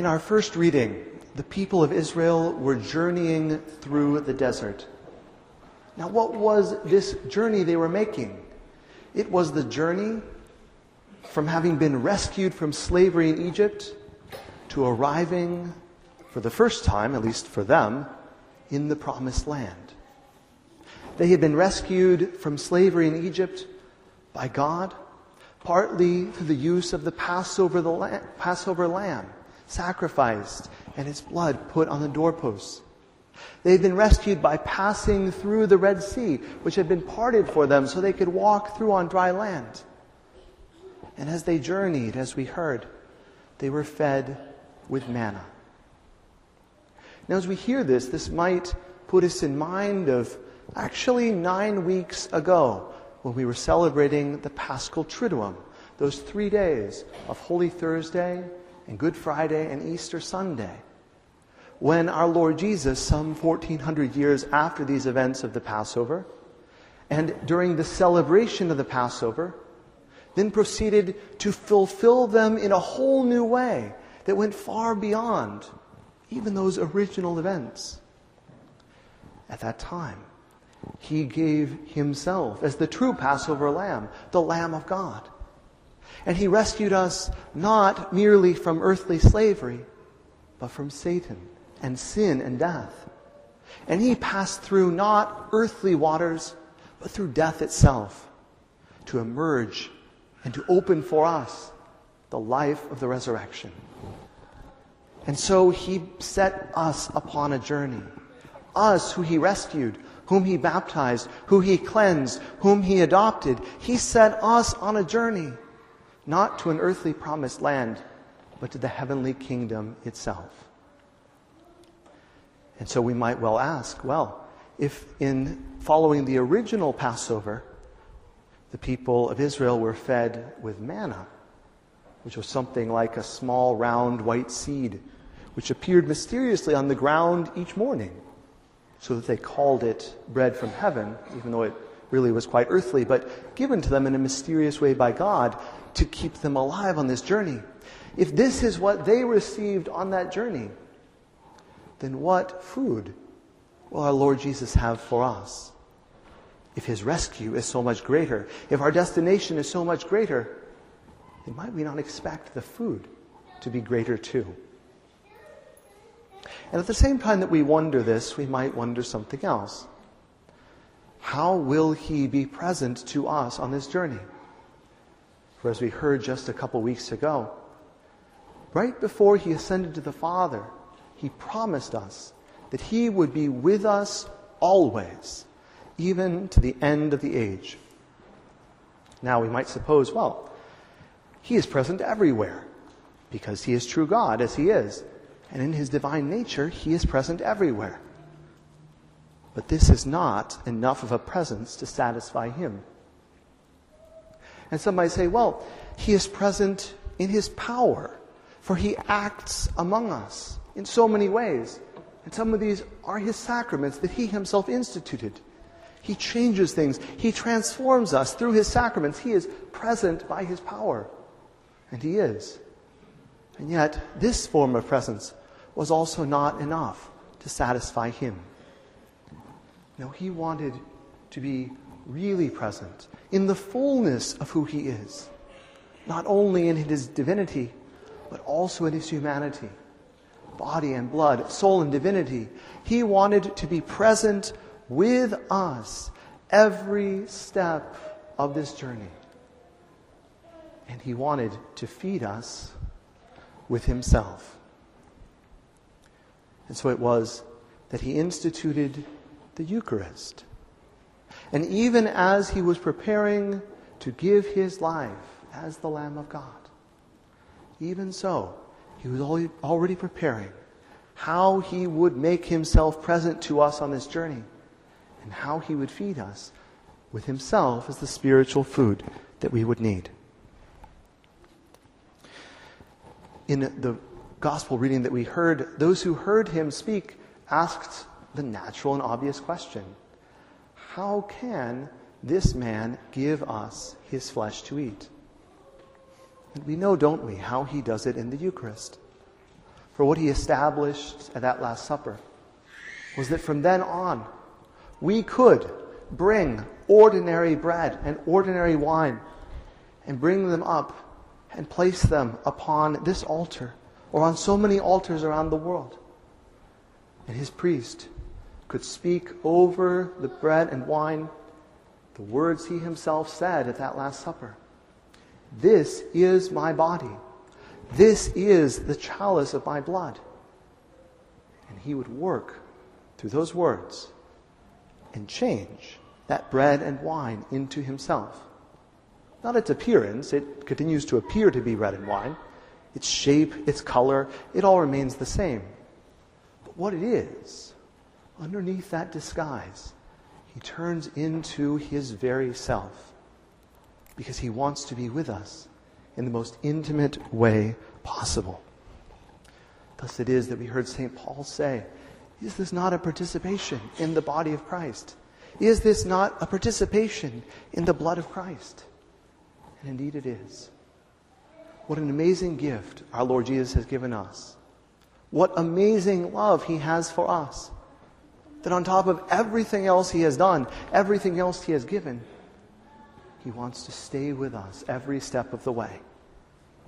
In our first reading, the people of Israel were journeying through the desert. Now, what was this journey they were making? It was the journey from having been rescued from slavery in Egypt to arriving, for the first time, at least for them, in the promised land. They had been rescued from slavery in Egypt by God, partly through the use of the Passover, the Passover lamb sacrificed and its blood put on the doorposts. They had been rescued by passing through the Red Sea, which had been parted for them so they could walk through on dry land. And as they journeyed, as we heard, they were fed with manna. Now, as we hear this, this might put us in mind of actually nine weeks ago when we were celebrating the Paschal Triduum, those three days of Holy Thursday and Good Friday and Easter Sunday when our Lord Jesus, some 1400 years after these events of the Passover, and during the celebration of the Passover, then proceeded to fulfill them in a whole new way that went far beyond even those original events. At that time, he gave himself as the true Passover lamb, the Lamb of God. And he rescued us not merely from earthly slavery, but from Satan and sin and death. And he passed through not earthly waters, but through death itself to emerge and to open for us the life of the resurrection. And so he set us upon a journey. Us who he rescued, whom he baptized, who he cleansed, whom he adopted. He set us on a journey, not to an earthly promised land, but to the heavenly kingdom itself. And so we might well ask well, if in following the original Passover, the people of Israel were fed with manna, which was something like a small round white seed, which appeared mysteriously on the ground each morning, so that they called it bread from heaven, even though it really was quite earthly, but given to them in a mysterious way by God to keep them alive on this journey. If this is what they received on that journey, then what food will our Lord Jesus have for us? If his rescue is so much greater, if our destination is so much greater, then might we not expect the food to be greater too? And at the same time that we wonder this, we might wonder something else. How will he be present to us on this journey? For as we heard just a couple weeks ago, right before he ascended to the Father, he promised us that He would be with us always, even to the end of the age. Now, we might suppose, well, He is present everywhere because He is true God as He is. And in His divine nature, He is present everywhere. But this is not enough of a presence to satisfy Him. And some might say, well, He is present in His power, for He acts among us in so many ways. And some of these are his sacraments that he himself instituted. He changes things. He transforms us through his sacraments. He is present by his power. And he is. And yet, this form of presence was also not enough to satisfy him. No, he wanted to be really present in the fullness of who he is, not only in his divinity, but also in his humanity body and blood, soul and divinity. He wanted to be present with us every step of this journey. And he wanted to feed us with himself. And so it was that he instituted the Eucharist. And even as he was preparing to give his life as the Lamb of God, even so, he was already preparing how he would make himself present to us on this journey and how he would feed us with himself as the spiritual food that we would need. In the gospel reading that we heard, those who heard him speak asked the natural and obvious question How can this man give us his flesh to eat? And we know, don't we, how he does it in the Eucharist. for what he established at that Last Supper was that from then on, we could bring ordinary bread and ordinary wine and bring them up and place them upon this altar or on so many altars around the world. And his priest could speak over the bread and wine the words he himself said at that Last Supper. This is my body. This is the chalice of my blood. And he would work through those words and change that bread and wine into himself. Not its appearance, it continues to appear to be bread and wine. Its shape, its color, it all remains the same. But what it is, underneath that disguise, he turns into his very self because he wants to be with us in the most intimate way possible. Thus it is that we heard St. Paul say, Is this not a participation in the body of Christ? Is this not a participation in the blood of Christ? And indeed it is. What an amazing gift our Lord Jesus has given us. What amazing love he has for us. That on top of everything else he has done, everything else he has given, he wants to stay with us every step of the way.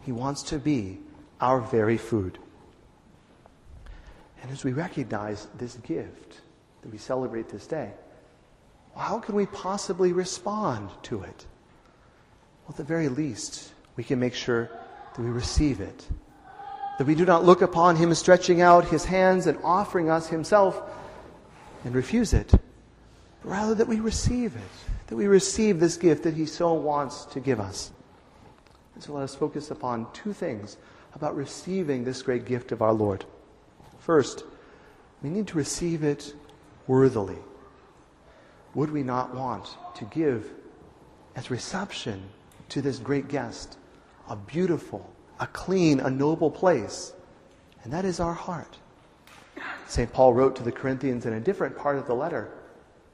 He wants to be our very food. And as we recognize this gift that we celebrate this day, how can we possibly respond to it? Well, at the very least, we can make sure that we receive it. That we do not look upon him stretching out his hands and offering us himself and refuse it, but rather that we receive it, that we receive this gift that he so wants to give us. And so let us focus upon two things about receiving this great gift of our Lord. First, we need to receive it worthily. Would we not want to give as reception to this great guest a beautiful, a clean, a noble place? And that is our heart. St. Paul wrote to the Corinthians in a different part of the letter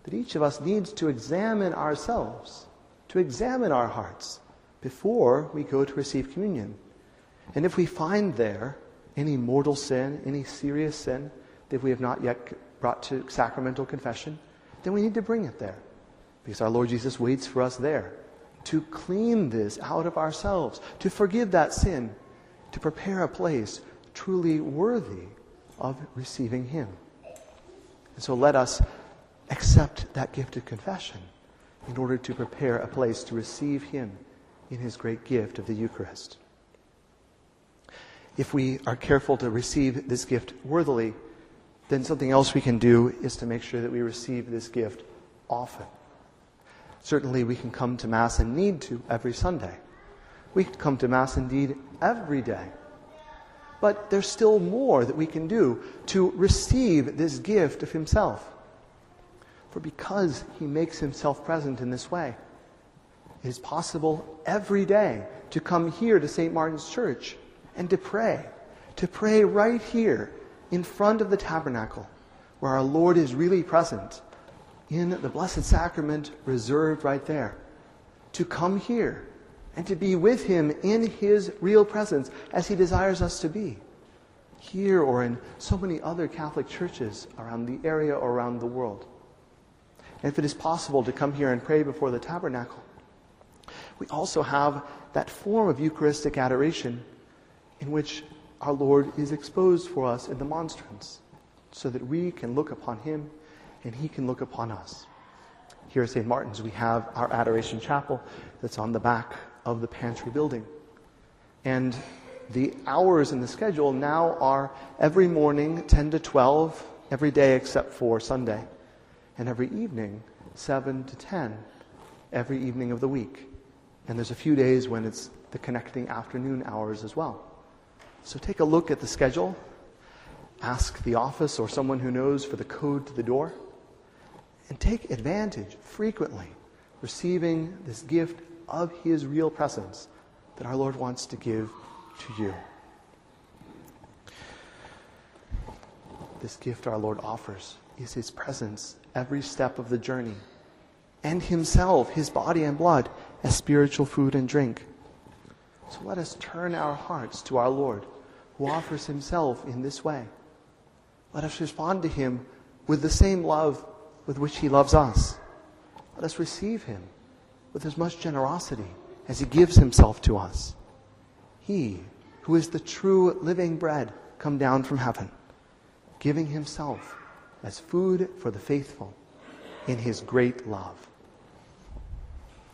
that each of us needs to examine ourselves, to examine our hearts before we go to receive communion. And if we find there any mortal sin, any serious sin that we have not yet brought to sacramental confession, then we need to bring it there. Because our Lord Jesus waits for us there to clean this out of ourselves, to forgive that sin, to prepare a place truly worthy of receiving Him. And so let us accept that gift of confession in order to prepare a place to receive Him in His great gift of the Eucharist. If we are careful to receive this gift worthily, then something else we can do is to make sure that we receive this gift often. Certainly, we can come to Mass and need to every Sunday. We can come to Mass indeed every day. But there's still more that we can do to receive this gift of Himself. For because He makes Himself present in this way, it is possible every day to come here to St. Martin's Church and to pray. To pray right here in front of the tabernacle where our Lord is really present in the Blessed Sacrament reserved right there. To come here and to be with Him in His real presence as He desires us to be. Here or in so many other Catholic churches around the area or around the world. And if it is possible to come here and pray before the tabernacle, we also have that form of Eucharistic adoration in which our Lord is exposed for us in the monstrance, so that we can look upon Him and He can look upon us. Here at St. Martin's, we have our Adoration Chapel that's on the back of the pantry building. And the hours in the schedule now are every morning 10 to 12, every day except for Sunday, and every evening 7 to 10, every evening of the week. And there's a few days when it's the connecting afternoon hours as well. So take a look at the schedule. Ask the office or someone who knows for the code to the door. And take advantage frequently, receiving this gift of His real presence that our Lord wants to give to you. This gift our Lord offers is His presence every step of the journey, and Himself, His body and blood, as spiritual food and drink. So let us turn our hearts to our Lord who offers himself in this way. Let us respond to him with the same love with which he loves us. Let us receive him with as much generosity as he gives himself to us. He, who is the true living bread come down from heaven, giving himself as food for the faithful in his great love.